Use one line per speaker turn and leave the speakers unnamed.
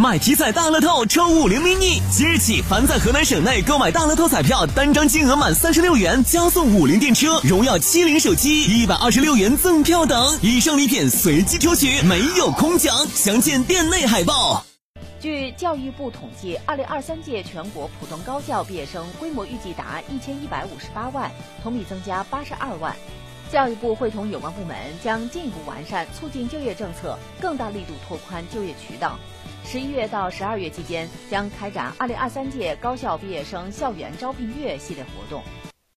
买体彩大乐透抽五菱 mini，即日起凡在河南省内购买大乐透彩票，单张金额满三十六元，加送五菱电车、荣耀七零手机一百二十六元赠票等。以上礼品随机抽取，没有空奖。详见店内海报。
据教育部统计，二零二三届全国普通高校毕业生规模预计达一千一百五十八万，同比增加八十二万。教育部会同有关部门将进一步完善促进就业政策，更大力度拓宽就业渠道。十一月到十二月期间，将开展二零二三届高校毕业生校园招聘月系列活动。